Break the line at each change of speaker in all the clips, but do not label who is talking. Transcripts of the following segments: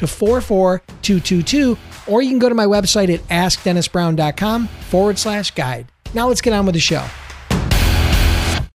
to 44222, or you can go to my website at askdennisbrown.com forward slash guide. Now let's get on with the show.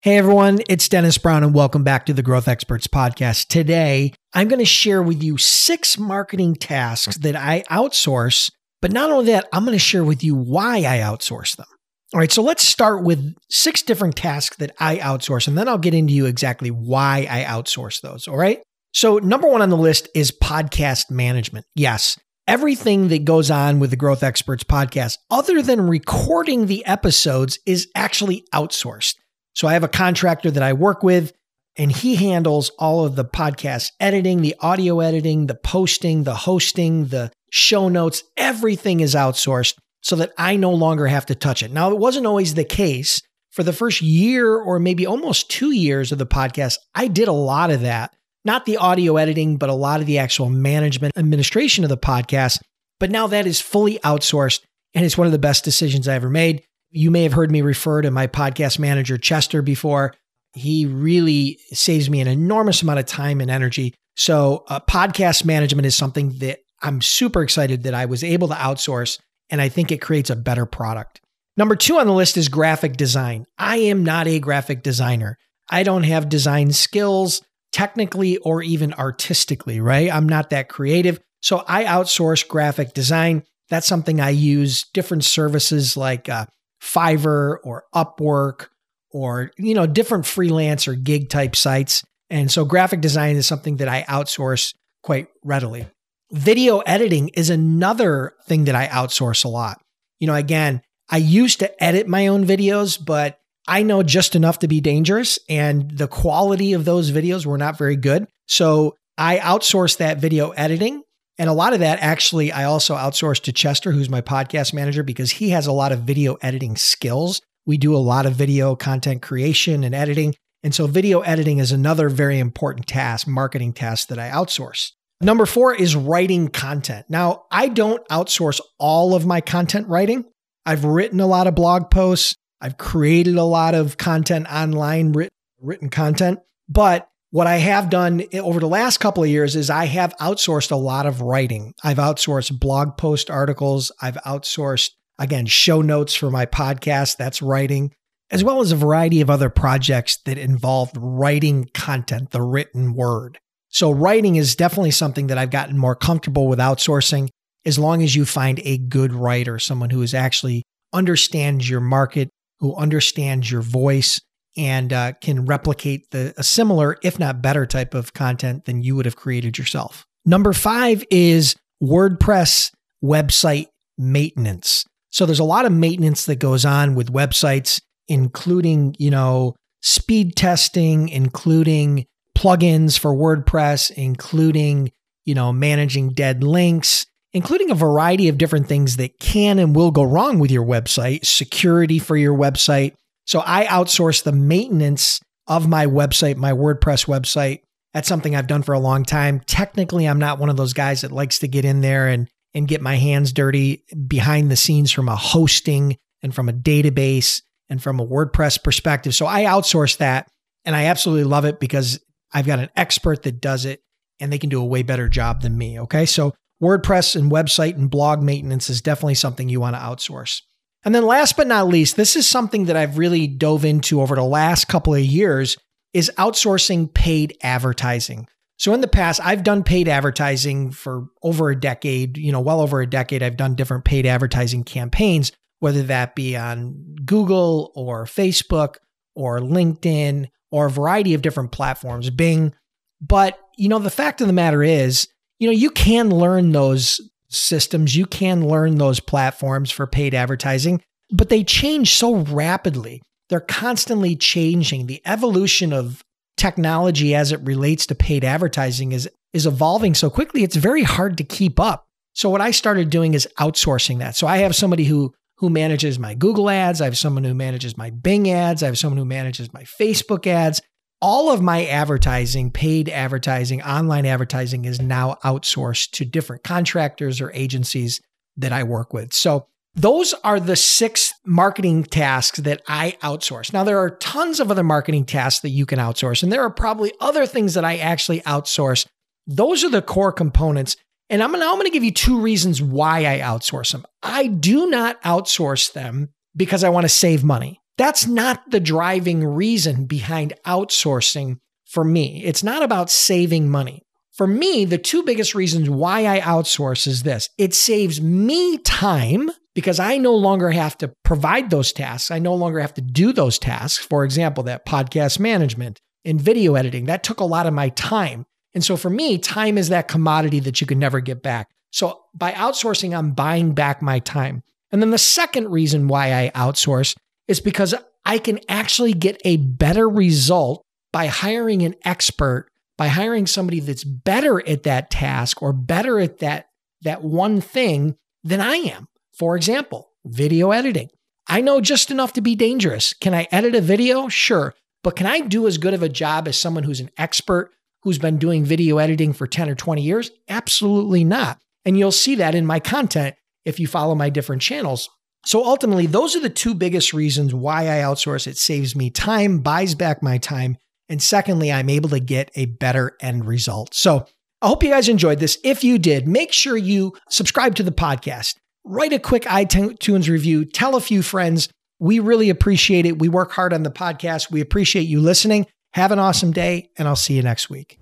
Hey everyone, it's Dennis Brown and welcome back to the Growth Experts Podcast. Today, I'm going to share with you six marketing tasks that I outsource, but not only that, I'm going to share with you why I outsource them. All right, so let's start with six different tasks that I outsource, and then I'll get into you exactly why I outsource those. All right. So, number one on the list is podcast management. Yes, everything that goes on with the Growth Experts podcast, other than recording the episodes, is actually outsourced. So, I have a contractor that I work with, and he handles all of the podcast editing, the audio editing, the posting, the hosting, the show notes. Everything is outsourced so that I no longer have to touch it. Now, it wasn't always the case. For the first year or maybe almost two years of the podcast, I did a lot of that not the audio editing, but a lot of the actual management administration of the podcast. But now that is fully outsourced and it's one of the best decisions I ever made. You may have heard me refer to my podcast manager, Chester, before. He really saves me an enormous amount of time and energy. So, uh, podcast management is something that I'm super excited that I was able to outsource, and I think it creates a better product. Number two on the list is graphic design. I am not a graphic designer. I don't have design skills technically or even artistically, right? I'm not that creative. So I outsource graphic design. That's something I use different services like uh, Fiverr or Upwork or, you know, different freelance or gig type sites. And so graphic design is something that I outsource quite readily. Video editing is another thing that I outsource a lot. You know, again, I used to edit my own videos, but I know just enough to be dangerous, and the quality of those videos were not very good. So I outsourced that video editing. And a lot of that actually, I also outsourced to Chester, who's my podcast manager, because he has a lot of video editing skills. We do a lot of video content creation and editing. And so, video editing is another very important task, marketing task that I outsource. Number four is writing content. Now, I don't outsource all of my content writing. I've written a lot of blog posts. I've created a lot of content online, written content. But what I have done over the last couple of years is I have outsourced a lot of writing. I've outsourced blog post articles. I've outsourced, again, show notes for my podcast. That's writing, as well as a variety of other projects that involve writing content, the written word. So, writing is definitely something that I've gotten more comfortable with outsourcing as long as you find a good writer, someone who is actually understands your market, who understands your voice and uh, can replicate the a similar, if not better, type of content than you would have created yourself. Number five is WordPress website maintenance. So there's a lot of maintenance that goes on with websites, including, you know, speed testing, including plugins for WordPress, including, you know, managing dead links, including a variety of different things that can and will go wrong with your website, security for your website. So I outsource the maintenance of my website, my WordPress website. That's something I've done for a long time. Technically, I'm not one of those guys that likes to get in there and and get my hands dirty behind the scenes from a hosting and from a database and from a WordPress perspective. So I outsource that and I absolutely love it because I've got an expert that does it and they can do a way better job than me. Okay. So WordPress and website and blog maintenance is definitely something you want to outsource. And then last but not least, this is something that I've really dove into over the last couple of years is outsourcing paid advertising. So in the past, I've done paid advertising for over a decade, you know, well over a decade. I've done different paid advertising campaigns, whether that be on Google or Facebook or LinkedIn or a variety of different platforms, Bing. But, you know, the fact of the matter is, you know, you can learn those systems, you can learn those platforms for paid advertising, but they change so rapidly. They're constantly changing. The evolution of technology as it relates to paid advertising is is evolving so quickly it's very hard to keep up. So what I started doing is outsourcing that. So I have somebody who who manages my Google ads, I have someone who manages my Bing ads, I have someone who manages my Facebook ads. All of my advertising, paid advertising, online advertising is now outsourced to different contractors or agencies that I work with. So those are the six marketing tasks that I outsource. Now, there are tons of other marketing tasks that you can outsource, and there are probably other things that I actually outsource. Those are the core components. And I'm now I'm going to give you two reasons why I outsource them. I do not outsource them because I want to save money. That's not the driving reason behind outsourcing for me. It's not about saving money. For me, the two biggest reasons why I outsource is this it saves me time because I no longer have to provide those tasks. I no longer have to do those tasks. For example, that podcast management and video editing, that took a lot of my time. And so for me, time is that commodity that you can never get back. So by outsourcing, I'm buying back my time. And then the second reason why I outsource is because I can actually get a better result by hiring an expert, by hiring somebody that's better at that task or better at that, that one thing than I am. For example, video editing. I know just enough to be dangerous. Can I edit a video? Sure. But can I do as good of a job as someone who's an expert who's been doing video editing for 10 or 20 years? Absolutely not. And you'll see that in my content if you follow my different channels. So ultimately, those are the two biggest reasons why I outsource. It saves me time, buys back my time. And secondly, I'm able to get a better end result. So I hope you guys enjoyed this. If you did, make sure you subscribe to the podcast write a quick iTunes review, tell a few friends. We really appreciate it. We work hard on the podcast. We appreciate you listening. Have an awesome day, and I'll see you next week.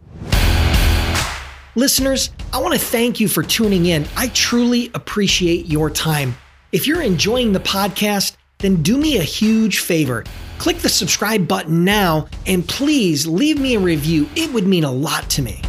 Listeners, I want to thank you for tuning in. I truly appreciate your time. If you're enjoying the podcast, then do me a huge favor. Click the subscribe button now and please leave me a review. It would mean a lot to me.